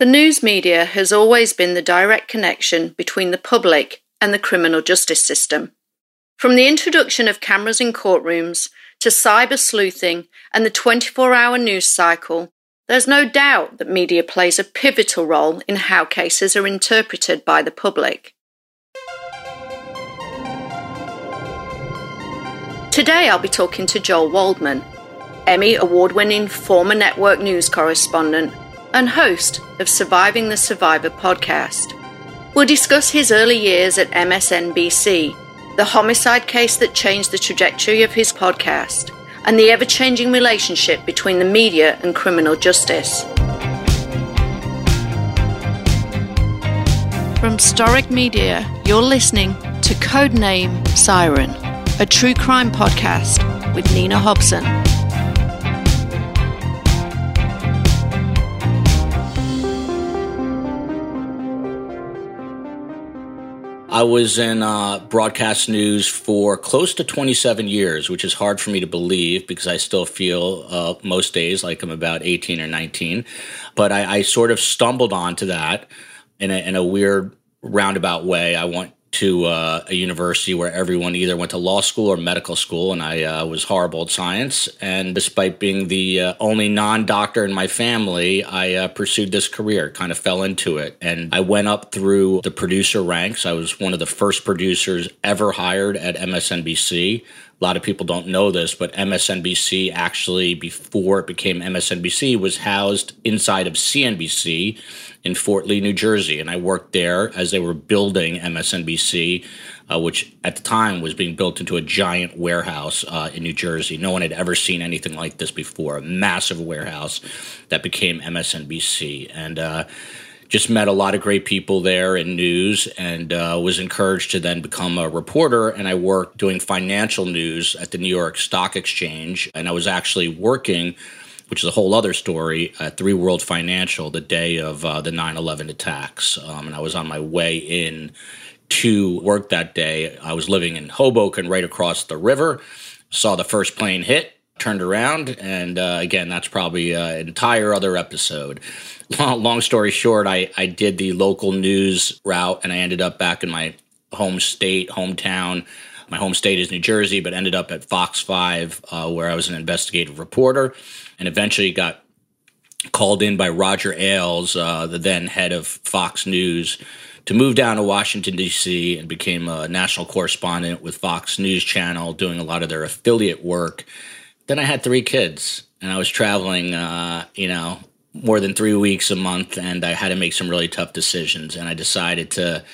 The news media has always been the direct connection between the public and the criminal justice system. From the introduction of cameras in courtrooms to cyber sleuthing and the 24 hour news cycle, there's no doubt that media plays a pivotal role in how cases are interpreted by the public. Today I'll be talking to Joel Waldman, Emmy award winning former network news correspondent and host of Surviving the Survivor podcast. We'll discuss his early years at MSNBC, the homicide case that changed the trajectory of his podcast, and the ever changing relationship between the media and criminal justice. From Storic Media, you're listening to Codename Siren, a true crime podcast with Nina Hobson. I was in uh, broadcast news for close to 27 years, which is hard for me to believe because I still feel uh, most days like I'm about 18 or 19. But I, I sort of stumbled onto that in a, in a weird roundabout way. I want to uh, a university where everyone either went to law school or medical school, and I uh, was horrible at science. And despite being the uh, only non doctor in my family, I uh, pursued this career, kind of fell into it. And I went up through the producer ranks. I was one of the first producers ever hired at MSNBC. A lot of people don't know this, but MSNBC actually, before it became MSNBC, was housed inside of CNBC in Fort Lee, New Jersey. And I worked there as they were building MSNBC, uh, which at the time was being built into a giant warehouse uh, in New Jersey. No one had ever seen anything like this before a massive warehouse that became MSNBC. And, uh, just met a lot of great people there in news and uh, was encouraged to then become a reporter. And I worked doing financial news at the New York Stock Exchange. And I was actually working which is a whole other story, at Three World Financial the day of uh, the 9 11 attacks. Um, and I was on my way in to work that day. I was living in Hoboken, right across the river, saw the first plane hit. Turned around, and uh, again, that's probably uh, an entire other episode. Long, story short, I, I did the local news route, and I ended up back in my home state, hometown, my home state is New Jersey, but ended up at Fox 5, uh, where I was an investigative reporter and eventually got called in by Roger Ailes, uh, the then head of Fox News, to move down to Washington, D.C., and became a national correspondent with Fox News Channel, doing a lot of their affiliate work. Then I had three kids, and I was traveling, uh, you know, more than three weeks a month, and I had to make some really tough decisions. And I decided to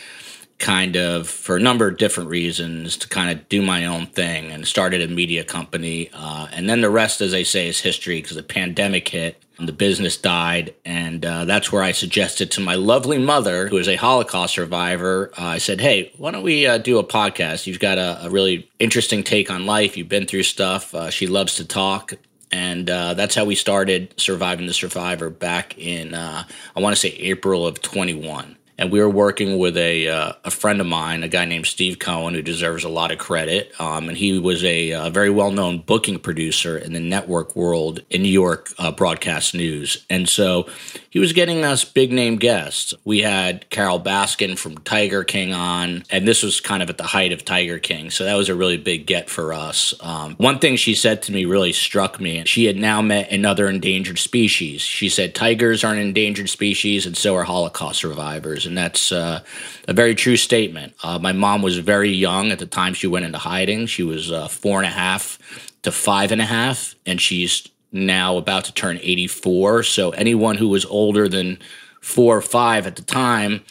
kind of, for a number of different reasons, to kind of do my own thing and started a media company. Uh, and then the rest, as I say, is history because the pandemic hit and the business died. And uh, that's where I suggested to my lovely mother, who is a Holocaust survivor, uh, I said, hey, why don't we uh, do a podcast? You've got a, a, really interesting take on life. You've been through stuff. Uh, she loves to talk. And uh, that's how we started Surviving the Survivor back in, I want to say, April of 21 and we were working with a uh, a friend of mine, a guy named Steve Cohen, who deserves a lot of credit. Um, and he was a, a uh, very well known booking producer in the network world in New York uh, broadcast news, and so he was getting us big name guests. We had Carole Baskin from Tiger King on, and this was kind of at the height of Tiger King, so that was a really big get for us. Um, one thing she said to me really struck me. She had now met another endangered species. She said tigers are an endangered species, and so are Holocaust survivors and that's uh, a very true statement. Uh, my mom was very young at the time she went into hiding. She was uh, four and a half to five and a half, and she's now about to turn 84. So anyone who was older than four or five at the time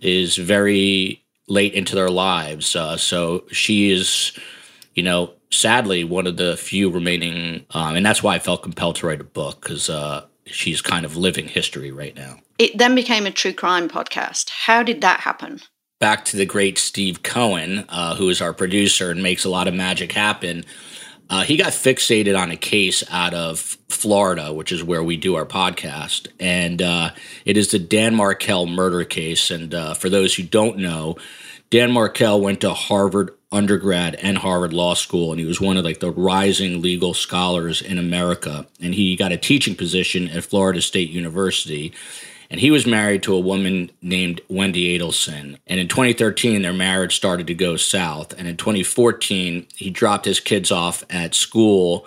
is very late into their lives. Uh, so she is, you know, sadly one of the few remaining, um, and that's why I felt compelled to write a book because uh, she's kind of living history right now. It then became a true crime podcast. How did that happen? Back to the great Steve Cohen, uh, who is our producer and makes a lot of magic happen. Uh, he got fixated on a case out of Florida, which is where we do our podcast. And uh, it is the Dan Markel murder case. And uh, for those who don't know, Dan Markel went to Harvard undergrad and Harvard Law School, and he was one of like the rising legal scholars in America. And he got a teaching position at Florida State University. And he was married to a woman named Wendy Adelson. And in 2013, their marriage started to go south. And in 2014, he dropped his kids off at school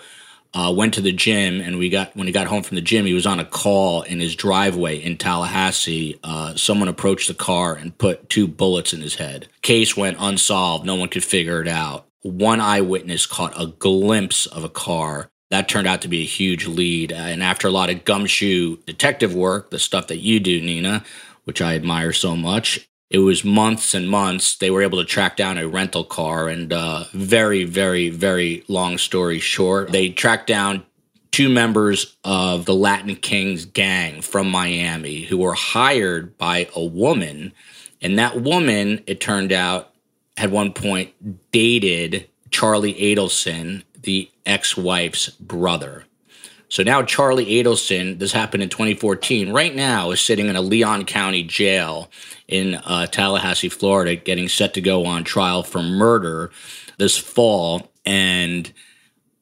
uh, went to the gym, and we got when he got home from the gym, he was on a call in his driveway in Tallahassee. Uh, someone approached the car and put two bullets in his head. Case went unsolved. No one could figure it out. One eyewitness caught a glimpse of a car. That turned out to be a huge lead. Uh, and after a lot of gumshoe detective work, the stuff that you do, Nina, which I admire so much, it was months and months. They were able to track down a rental car, and uh, very, very, very long story short, they tracked down two members of the Latin Kings gang from Miami who were hired by a woman. And that woman, it turned out, at one point dated Charlie Adelson, the ex wife's brother. So now Charlie Adelson, this happened in 2014, right now is sitting in a Leon County jail in uh, Tallahassee, Florida, getting set to go on trial for murder this fall. And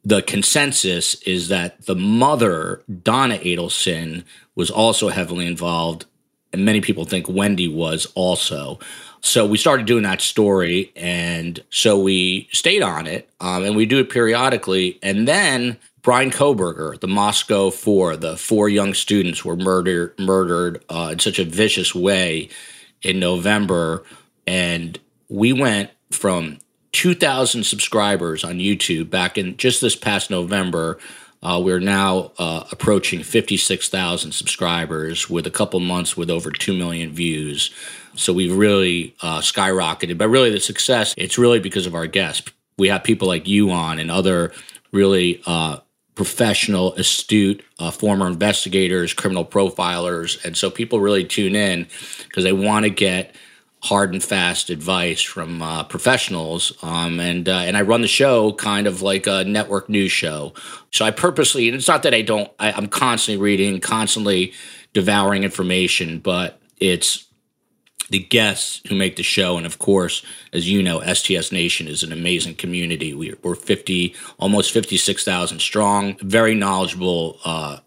the consensus is that the mother, Donna Adelson, was also heavily involved. And many people think Wendy was also. So we started doing that story. And so we stayed on it. Um, and we do it periodically. And then Bryan Kohberger, the Moscow Four, the four young students were murdered murdered uh, in such a vicious way in November, and we went from 2,000 subscribers on YouTube back in just this past November. Uh, we're now uh, approaching 56,000 subscribers with a couple months with over 2 million views. So we've really uh, skyrocketed. But really, the success, it's really because of our guests. We have people like you on and other really uh, professional, astute uh, former investigators, criminal profilers. And so people really tune in because they want to get hard and fast advice from uh, professionals. Um, and uh, and I run the show kind of like a network news show. So I purposely, and it's not that I don't, I, I'm constantly reading, constantly devouring information, but it's the guests who make the show. And of course, as you know, STS Nation is an amazing community. We, are 50, almost 56,000 strong, very knowledgeable, uh,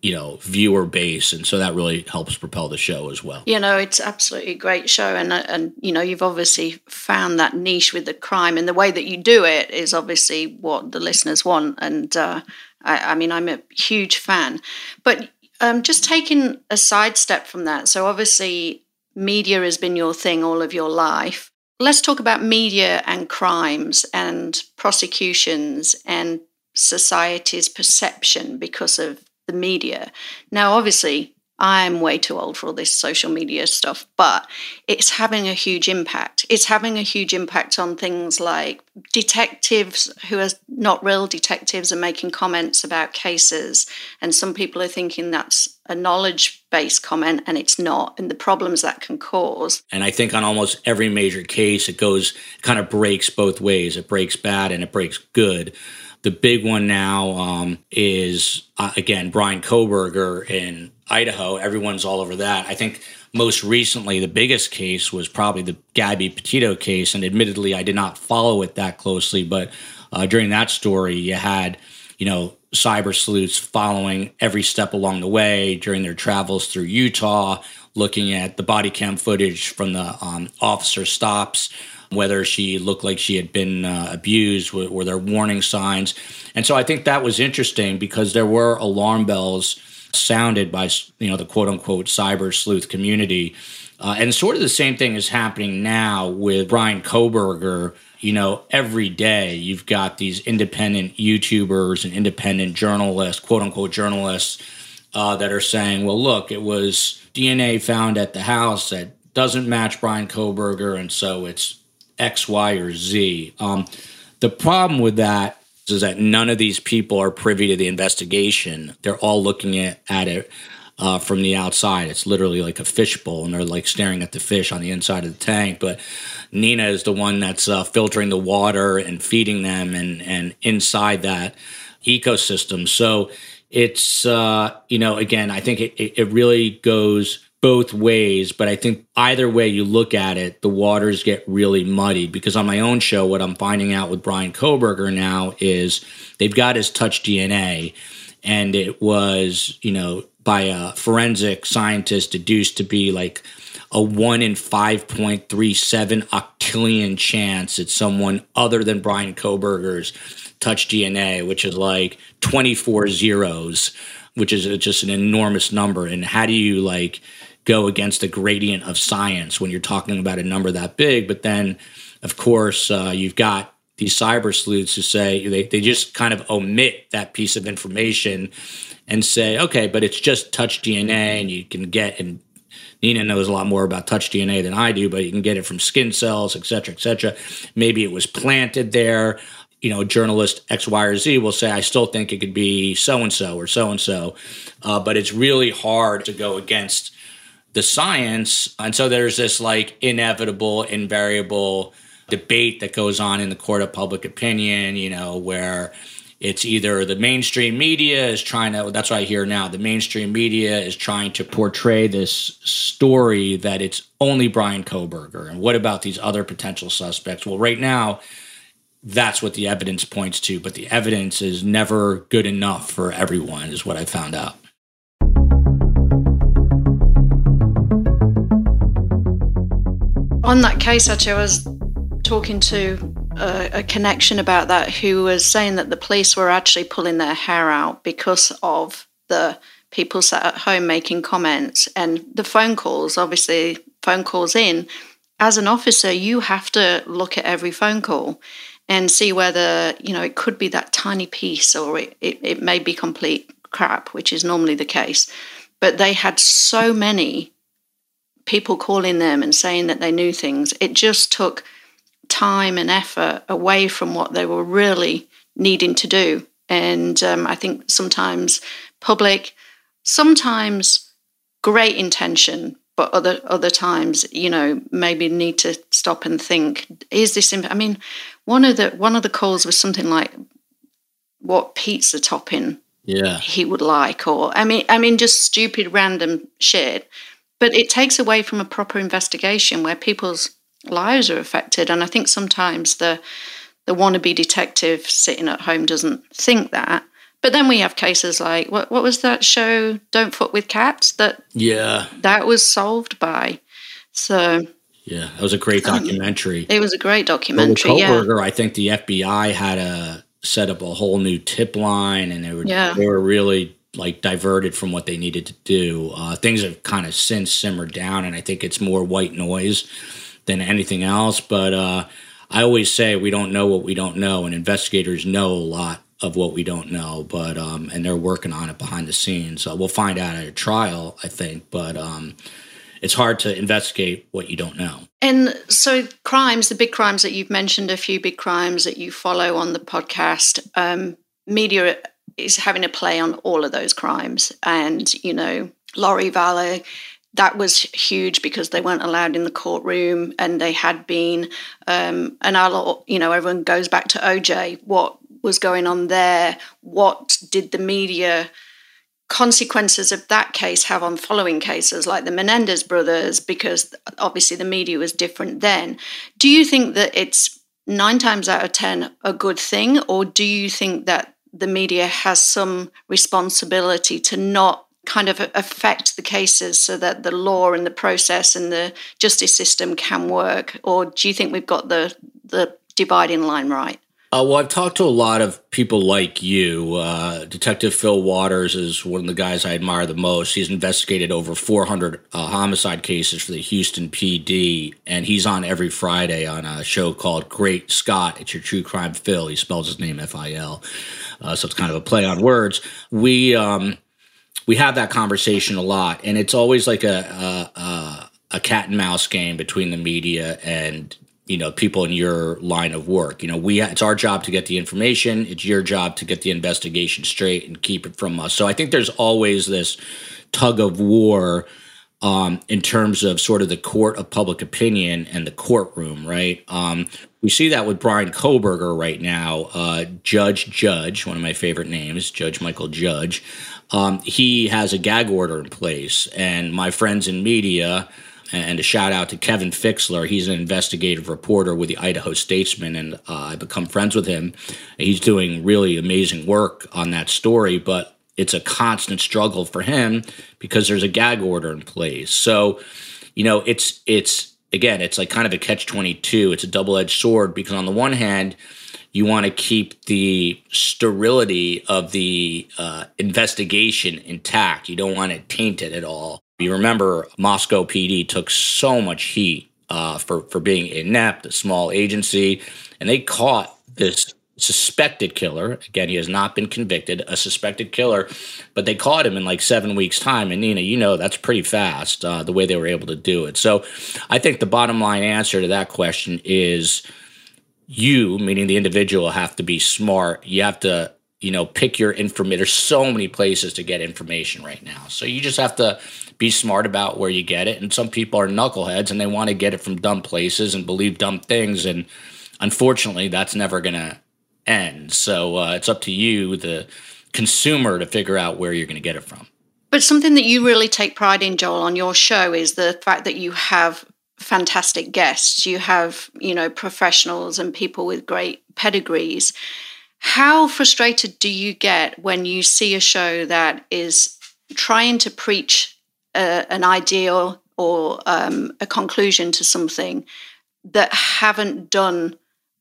you know, viewer base. And so that really helps propel the show as well. You know, it's absolutely a great show. And, uh, and, you know, you've obviously found that niche with the crime. And the way that you do it is obviously what the listeners want. And, uh, I, I mean, I'm a huge fan. But um, just taking a sidestep from that. So obviously, media has been your thing all of your life. Let's talk about media and crimes and prosecutions and society's perception because of the media. Now, obviously, I'm way too old for all this social media stuff, but it's having a huge impact. It's having a huge impact on things like detectives who are not real detectives are making comments about cases. And some people are thinking that's a knowledge based comment, and it's not, and the problems that can cause. And I think on almost every major case, it goes kind of breaks both ways it breaks bad and it breaks good. The big one now um, is, uh, again, Bryan Kohberger in Idaho. Everyone's all over that. I think most recently, the biggest case was probably the Gabby Petito case. And admittedly, I did not follow it that closely. But uh, during that story, you had, you know, cyber sleuths following every step along the way during their travels through Utah, looking at the body cam footage from the um, officer stops whether she looked like she had been uh, abused, were, were there warning signs? And so I think that was interesting because there were alarm bells sounded by you know the quote unquote cyber sleuth community. Uh, and sort of the same thing is happening now with Bryan Kohberger. You know, every day you've got these independent YouTubers and independent journalists, quote unquote journalists, uh, that are saying, well, look, it was DNA found at the house that doesn't match Bryan Kohberger, and so it's X, Y, or Z. Um, the problem with that is that none of these people are privy to the investigation. They're all looking at, at it uh, from the outside. It's literally like a fishbowl, and they're like staring at the fish on the inside of the tank. But Nina is the one that's uh, filtering the water and feeding them, and and inside that ecosystem. So it's uh, you know again, I think it, it really goes both ways, but I think either way you look at it, the waters get really muddy because on my own show, what I'm finding out with Bryan Kohberger now is they've got his touch DNA and it was, you know, by a forensic scientist deduced to be like a 1 in 5.37 octillion chance that someone other than Bryan Kohberger's touch DNA, which is like 24 zeros, which is just an enormous number. And how do you like go against the gradient of science when you're talking about a number that big? But then, of course, uh, you've got these cyber sleuths who say they, they just kind of omit that piece of information and say, okay, but it's just touch DNA and you can get, and Nina knows a lot more about touch DNA than I do, but you can get it from skin cells, et cetera, et cetera. Maybe it was planted there. You know, journalist X, Y, or Z will say, I still think it could be so and so or so and so. But it's really hard to go against the science. And so there's this like inevitable, invariable debate that goes on in the court of public opinion, you know, where it's either the mainstream media is trying to that's what i hear now the mainstream media is trying to portray this story that it's only Bryan Kohberger. and what about these other potential suspects well right now that's what the evidence points to but the evidence is never good enough for everyone is what i found out on that case actually i was talking to a, a, connection about that who was saying that the police were actually pulling their hair out because of the people sat at home making comments and the phone calls, obviously, phone calls in. As an officer, you have to look at every phone call and see whether, you know, it could be that tiny piece or it, it, it may be complete crap, which is normally the case. But they had so many people calling them and saying that they knew things. It just took time and effort away from what they were really needing to do. And um, I think sometimes public, sometimes great intention, but other other times, you know, maybe need to stop and think: Is this? I mean, one of the one of the calls was something like, "What pizza topping?" Yeah, he would like, or I mean, I mean, just stupid random shit. But it takes away from a proper investigation where people's lives are affected. And I think sometimes the the wannabe detective sitting at home doesn't think that. But then we have cases like what what was that show Don't Fuck with Cats that yeah that was solved by. So yeah, that was a great um, documentary. Um, it was a great documentary. Well, yeah. I think the FBI had a set up a whole new tip line, and they were yeah. they were really like diverted from what they needed to do. Uh, things have kind of since simmered down, and I think it's more white noise than anything else. But uh, I always say we don't know what we don't know, and investigators know a lot of what we don't know. But um, and they're working on it behind the scenes. Uh, we'll find out at a trial, I think. But um, it's hard to investigate what you don't know. And so, crimes, the big crimes that you've mentioned, a few big crimes that you follow on the podcast, um, media is having a play on all of those crimes. And, you know, Lori Vallow that was huge because they weren't allowed in the courtroom and they had been um, and I'll, you know everyone goes back to oj what was going on there what did the media consequences of that case have on following cases like the menendez brothers because obviously the media was different then do you think that it's nine times out of ten a good thing or do you think that the media has some responsibility to not kind of affect the cases so that the law and the process and the justice system can work? Or do you think we've got the the dividing line right uh, well, I've talked to a lot of people like you. Uh, Detective Phil Waters is one of the guys I admire the most. He's investigated over 400 uh, homicide cases for the Houston PD, and he's on every Friday on a show called Great Scott. It's your true crime Phil. He spells his name F I L. Uh, so it's kind of a play on words. We um, we have that conversation a lot, and it's always like a a, a cat and mouse game between the media and you know people in your line of work. You know, we it's our job to get the information. It's your job to get the investigation straight and keep it from us. So I think there's always this tug of war um, in terms of sort of the court of public opinion and the courtroom, right? Um, we see that with bryan kohberger right now, uh, Judge Judge, one of my favorite names, Judge Michael Judge. Um, he has a gag order in place, and my friends in media. And a shout out to Kevin Fixler. He's an investigative reporter with the Idaho Statesman, and uh, I've become friends with him. He's doing really amazing work on that story. But it's a constant struggle for him because there's a gag order in place. So, you know, it's it's again, it's like kind of a catch 22. It's a double-edged sword because on the one hand, you want to keep the sterility of the uh, investigation intact. You don't want it tainted at all. You remember Moscow PD took so much heat uh, for for being inept, a small agency, and they caught this suspected killer. Again, he has not been convicted, a suspected killer, but they caught him in like seven weeks' time. And Nina, you know, that's pretty fast uh, the way they were able to do it. So I think the bottom line answer to that question is you, meaning the individual, have to be smart. You have to, you know, pick your information. There's so many places to get information right now. So you just have to be smart about where you get it. And some people are knuckleheads and they want to get it from dumb places and believe dumb things. And unfortunately, that's never going to end. So uh, it's up to you, the consumer, to figure out where you're going to get it from. But something that you really take pride in, Joel, on your show is the fact that you have fantastic guests. You have, you know, professionals and people with great pedigrees. How frustrated do you get when you see a show that is trying to preach an ideal or um, a conclusion to something that haven't done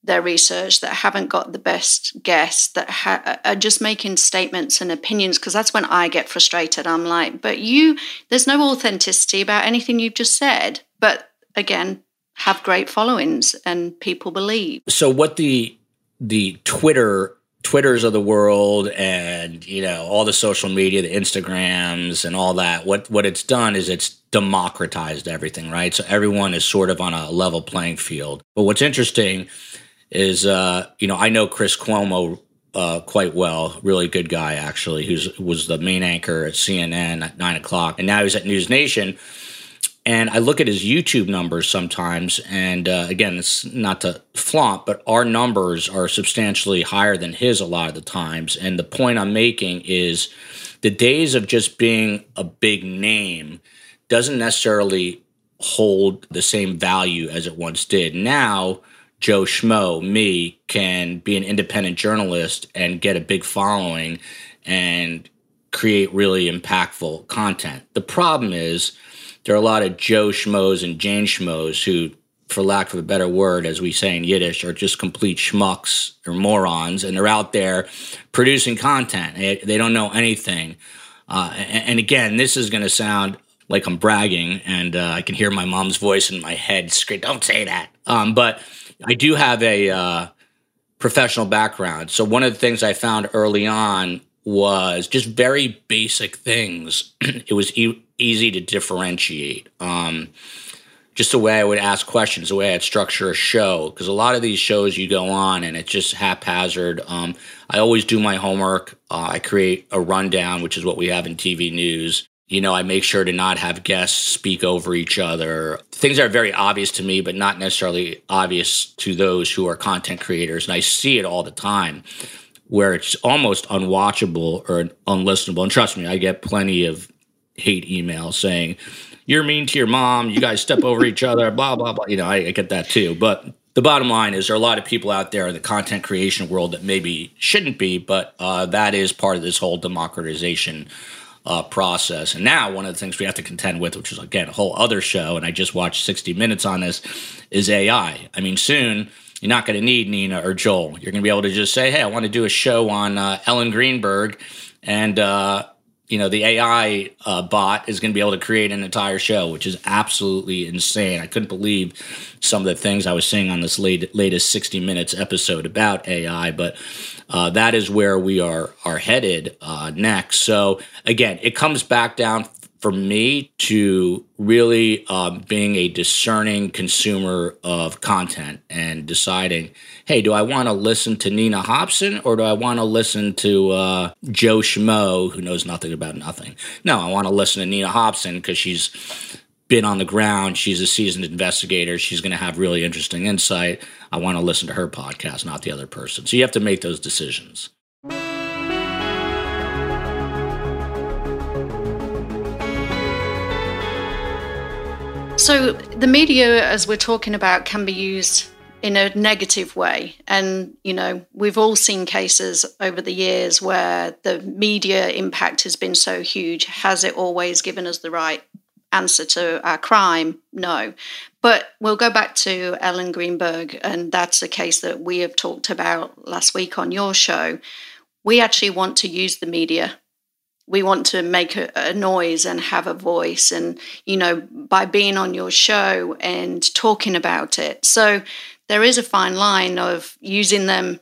their research, that haven't got the best guests, that ha- are just making statements and opinions, because that's when I get frustrated. I'm like, but you, there's no authenticity about anything you've just said. But again, have great followings and people believe. So what the the Twitter Twitters of the world and you know all the social media, the Instagrams and all that. What what it's done is it's democratized everything, right? So everyone is sort of on a level playing field. But what's interesting is uh, you know I know Chris Cuomo uh, quite well, really good guy actually, who's was the main anchor at CNN at nine o'clock, and now he's at News Nation. And I look at his YouTube numbers sometimes, and uh, again, it's not to flaunt, but our numbers are substantially higher than his a lot of the times. And the point I'm making is the days of just being a big name doesn't necessarily hold the same value as it once did. Now, Joe Schmo, me, can be an independent journalist and get a big following and create really impactful content. The problem is there are a lot of Joe Schmoes and Jane Schmoes who, for lack of a better word, as we say in Yiddish, are just complete schmucks or morons, and they're out there producing content. They, they don't know anything. Uh, and, and again, this is going to sound like I'm bragging, and uh, I can hear my mom's voice in my head scream, "Don't say that." Um, but I do have a uh, professional background. So one of the things I found early on was just very basic things. it was e- easy to differentiate. Um, just the way I would ask questions, the way I'd structure a show, because a lot of these shows you go on and it's just haphazard. Um, I always do my homework. Uh, I create a rundown, which is what we have in TV news. You know, I make sure to not have guests speak over each other. Things are very obvious to me, but not necessarily obvious to those who are content creators. And I see it all the time where it's almost unwatchable or unlistenable. And trust me, I get plenty of hate emails saying, You're mean to your mom, you guys step over each other, blah, blah, blah. You know, I, I get that too. But the bottom line is there are a lot of people out there in the content creation world that maybe shouldn't be, but uh, that is part of this whole democratization uh, process. And now, one of the things we have to contend with, which is again a whole other show, and I just watched 60 Minutes on this, is AI. I mean, soon you're not going to need Nina or Joel. You're going to be able to just say, "Hey, I want to do a show on uh, Ellen Greenberg," and uh, you know the AI uh, bot is going to be able to create an entire show, which is absolutely insane. I couldn't believe some of the things I was seeing on this late, latest 60 Minutes episode about AI, but uh, that is where we are are headed uh, next. So again, it comes back down for me to really um, being a discerning consumer of content and deciding, hey, do I want to listen to Nina Hobson or do I want to listen to uh, Joe Schmo who knows nothing about nothing? No, I want to listen to Nina Hobson because she's been on the ground. She's a seasoned investigator. She's going to have really interesting insight. I want to listen to her podcast, not the other person. So you have to make those decisions. So, the media, as we're talking about, can be used in a negative way. And, you know, we've all seen cases over the years where the media impact has been so huge. Has it always given us the right answer to our crime? No. But we'll go back to Ellen Greenberg, and that's a case that we have talked about last week on your show. We actually want to use the media we want to make a, a, noise and have a voice and you know by being on your show and talking about it. So there is a fine line of using them.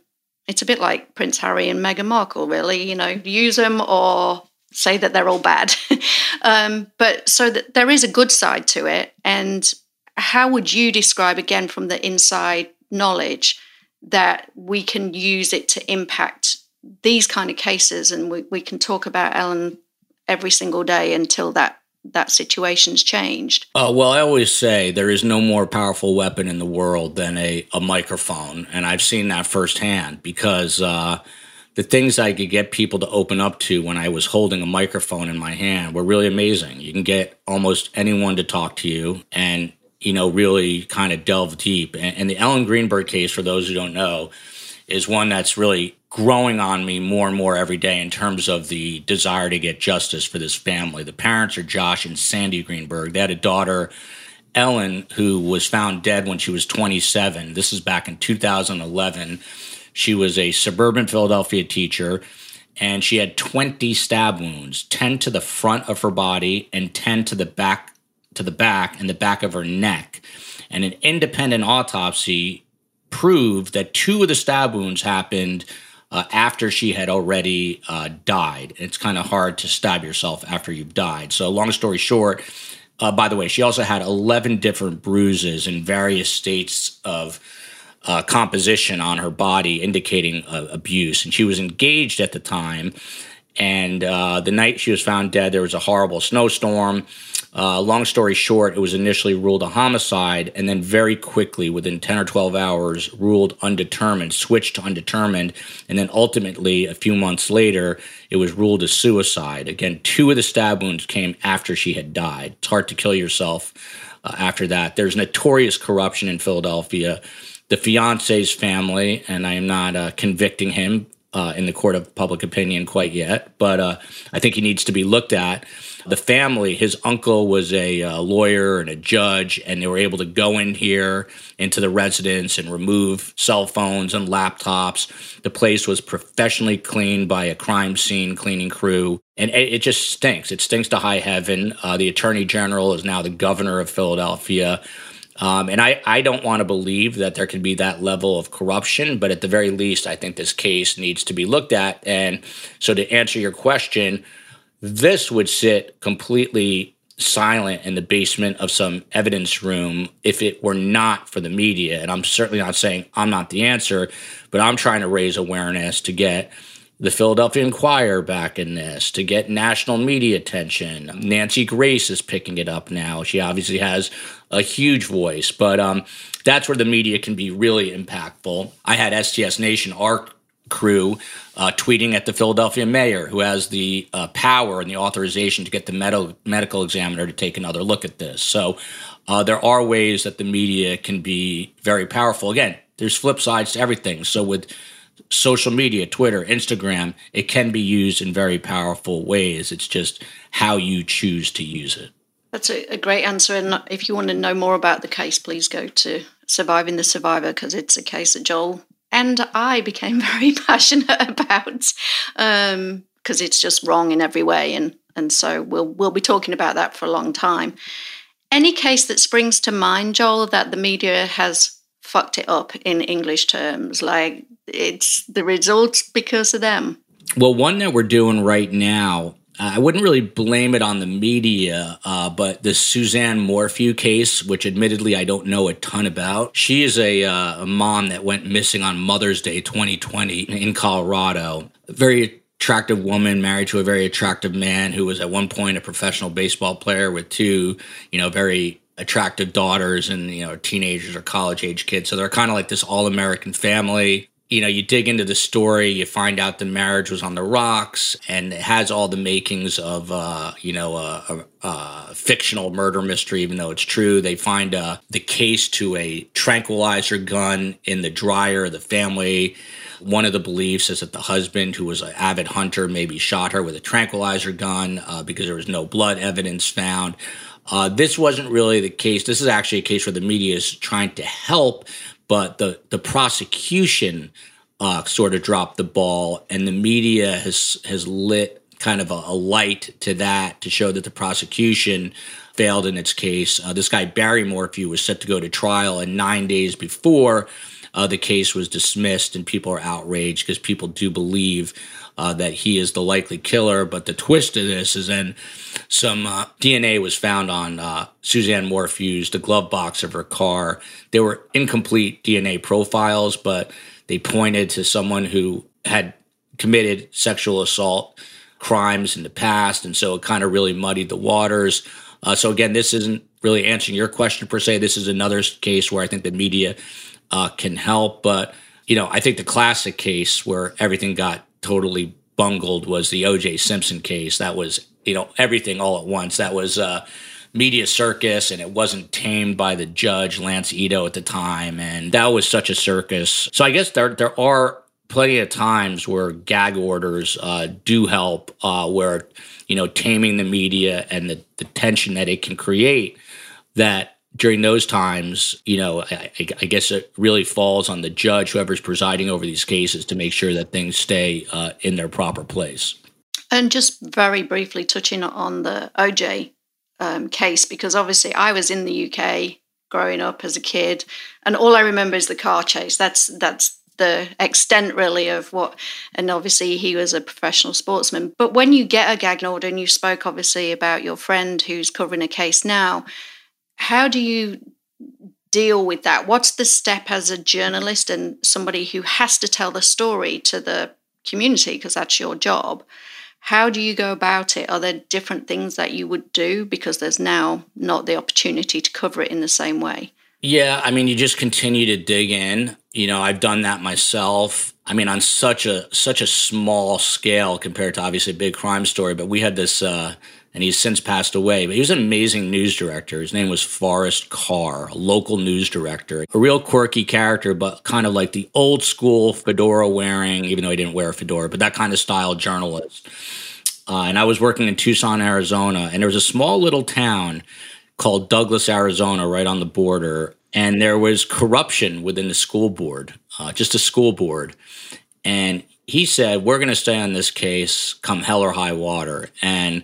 It's a bit like prince harry and meghan markle really you know use them or say that they're all bad. Um, but so that there is a good side to it. And how would you describe again from the inside knowledge that we can use it to impact these kind of cases, and we, we can talk about Ellen every single day until that that situation's changed. Uh, well, I always say there is no more powerful weapon in the world than a, a microphone, and I've seen that firsthand because uh, the things I could get people to open up to when I was holding a microphone in my hand were really amazing. You can get almost anyone to talk to you, and you know, really kind of delve deep. And, and the Ellen Greenberg case, for those who don't know, is one that's really growing on me more and more every day in terms of the desire to get justice for this family. The parents are Josh and Sandy Greenberg. They had a daughter, Ellen, who was found dead when she was 27. This is back in 2011. She was a suburban Philadelphia teacher and she had 20 stab wounds, 10 to the front of her body and 10 to the back to the back and the back of her neck. And an independent autopsy proved that two of the stab wounds happened uh, after she had already uh, died. It's kind of hard to stab yourself after you've died. So, long story short, uh, by the way, she also had 11 different bruises in various states of uh, composition on her body, indicating uh, abuse. And she was engaged at the time. And uh, the night she was found dead, there was a horrible snowstorm. Uh, long story short, it was initially ruled a homicide and then very quickly, within 10 or 12 hours, ruled undetermined, switched to undetermined. And then ultimately, a few months later, it was ruled a suicide. Again, two of the stab wounds came after she had died. It's hard to kill yourself uh, after that. There's notorious corruption in Philadelphia. The fiance's family, and I am not uh, convicting him uh, in the court of public opinion quite yet, but uh, I think he needs to be looked at. The family, his uncle was a uh, lawyer and a judge, and they were able to go in here into the residence and remove cell phones and laptops. The place was professionally cleaned by a crime scene cleaning crew, and it, it just stinks. It stinks to high heaven. Uh, the attorney general is now the governor of Philadelphia. Um, and I, I don't want to believe that there could be that level of corruption, but at the very least, I think this case needs to be looked at. And so, to answer your question, this would sit completely silent in the basement of some evidence room if it were not for the media. And I'm certainly not saying I'm not the answer, but I'm trying to raise awareness to get the Philadelphia Inquirer back in this to get national media attention. Nancy Grace is picking it up now. She obviously has a huge voice, but um, that's where the media can be really impactful. I had STS Nation, our crew, uh, tweeting at the Philadelphia mayor, who has the uh, power and the authorization to get the med- medical examiner to take another look at this. So uh, there are ways that the media can be very powerful. Again, there's flip sides to everything. So with social media, Twitter, Instagram, it can be used in very powerful ways. It's just how you choose to use it. That's a, a great answer. And if you want to know more about the case, please go to Surviving the Survivor because it's a case that Joel and I became very passionate about because um, it's just wrong in every way. And, and so we'll, we'll be talking about that for a long time. Any case that springs to mind, Joel, that the media has fucked it up in English terms, like it's the results because of them. Well, one that we're doing right now, I wouldn't really blame it on the media, uh, but the Suzanne Morphew case, which admittedly I don't know a ton about, she is a, uh, a mom that went missing on Mother's Day 2020 in Colorado. Very attractive woman married to a very attractive man who was at one point a professional baseball player with two, you know, very attractive daughters and you know teenagers or college age kids so they're kind of like this all-american family you know, you dig into the story, you find out the marriage was on the rocks, and it has all the makings of, uh, you know, a, a, a, fictional murder mystery, even though it's true. They find uh, the case to a tranquilizer gun in the dryer of the family. One of the beliefs is that the husband, who was an avid hunter, maybe shot her with a tranquilizer gun uh, because there was no blood evidence found. Uh, this wasn't really the case. This is actually a case where the media is trying to help but the the prosecution uh, sort of dropped the ball, and the media has has lit kind of a, a, light to that to show that the prosecution failed in its case. Uh, this guy Barry Morphew was set to go to trial, and nine days before uh, the case was dismissed, and people are outraged because people do believe uh, that he is the likely killer. But the twist of this is then some uh, DNA was found on uh, Suzanne Morphew's the glove box of her car. There were incomplete DNA profiles, but they pointed to someone who had committed sexual assault crimes in the past, and so it kind of really muddied the waters. Uh, so again, this isn't really answering your question per se. This is another case where I think the media uh, can help, but you know, I think the classic case where everything got totally bungled was the O.J. Simpson case. That was you know everything all at once. That was uh, media circus, and it wasn't tamed by the judge Lance Ito at the time, and that was such a circus. So I guess there there are plenty of times where gag orders uh, do help, uh, where you know taming the media and the, the tension that it can create. That during those times, you know, I, I, guess it really falls on the judge, whoever's presiding over these cases, to make sure that things stay uh, in their proper place. And just very briefly touching on the OJ um, case, because obviously I was in the UK growing up as a kid, and all I remember is the car chase. That's that's the extent really of what and obviously he was a professional sportsman but when you get a gag order and you spoke obviously about your friend who's covering a case now how do you deal with that? What's the step as a journalist and somebody who has to tell the story to the community because that's your job? How do you go about it? Are there different things that you would do because there's now not the opportunity to cover it in the same way? Yeah, I mean, you just continue to dig in. You know, I've done that myself. I mean, on such a such a small scale compared to obviously a big crime story. But we had this uh, and he's since passed away. But he was an amazing news director. His name was Forrest Carr, a local news director, a real quirky character, but kind of like the old school fedora wearing, even though he didn't wear a fedora, but that kind of style journalist. Uh, and I was working in Tucson, Arizona, and there was a small little town called Douglas, Arizona, right on the border. And there was corruption within the school board, uh, just a school board. And he said, We're going to stay on this case come hell or high water. And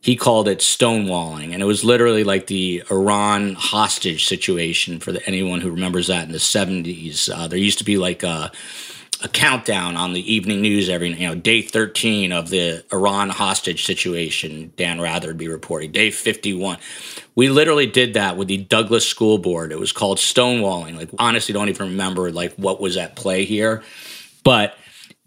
he called it stonewalling and it was literally like the iran hostage situation for the, anyone who remembers that in the 70s uh, there used to be like a, a, countdown on the evening news every you know day 13 of the iran hostage situation dan rather be reporting day 51 we literally did that with the douglas school board. It was called stonewalling. Like honestly don't even remember like what was at play here. But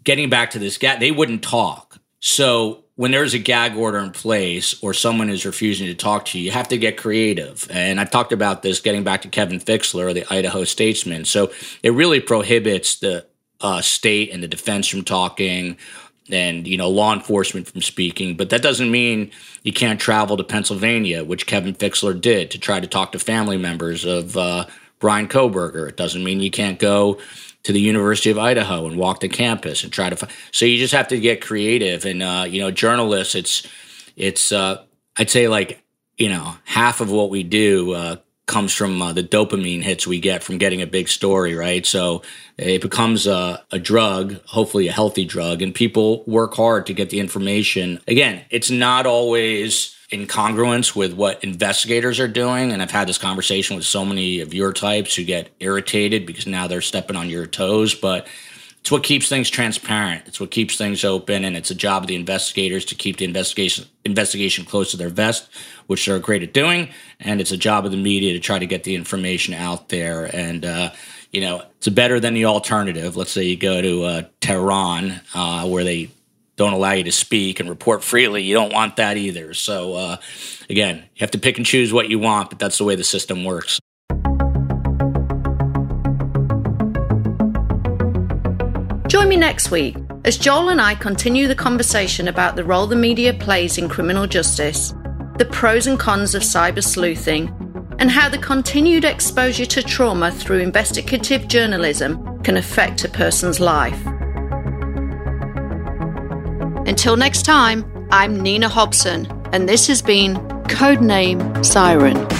getting back to this guy they wouldn't talk. So when there's a gag order in place or someone is refusing to talk to you, you have to get creative. And I've talked about this getting back to Kevin Fixler, the Idaho statesman. So it really prohibits the uh, state and the defense from talking and you know law enforcement from speaking but that doesn't mean you can't travel to pennsylvania which kevin fixler did to try to talk to family members of uh, bryan kohberger it doesn't mean you can't go to the University of Idaho and walk the campus and try to find. So you just have to get creative. And uh, you know, journalists, it's it's uh, I'd say like you know half of what we do uh, comes from uh, the dopamine hits we get from getting a big story, right? So it becomes a, a, drug, hopefully a healthy drug, and people work hard to get the information. Again, it's not always incongruence with what investigators are doing. And I've had this conversation with so many of your types who get irritated because now they're stepping on your toes. But it's what keeps things transparent. It's what keeps things open, and it's a job of the investigators to keep the investigation investigation close to their vest, which they're great at doing. And it's a job of the media to try to get the information out there. And uh, you know, it's better than the alternative. Let's say you go to uh, Tehran, uh, where they don't allow you to speak and report freely. You don't want that either. So, uh, again, you have to pick and choose what you want, but that's the way the system works. Join me next week as Joel and I continue the conversation about the role the media plays in criminal justice, the pros and cons of cyber sleuthing, and how the continued exposure to trauma through investigative journalism can affect a person's life. Until next time, I'm Nina Hobson, and this has been Codename Siren.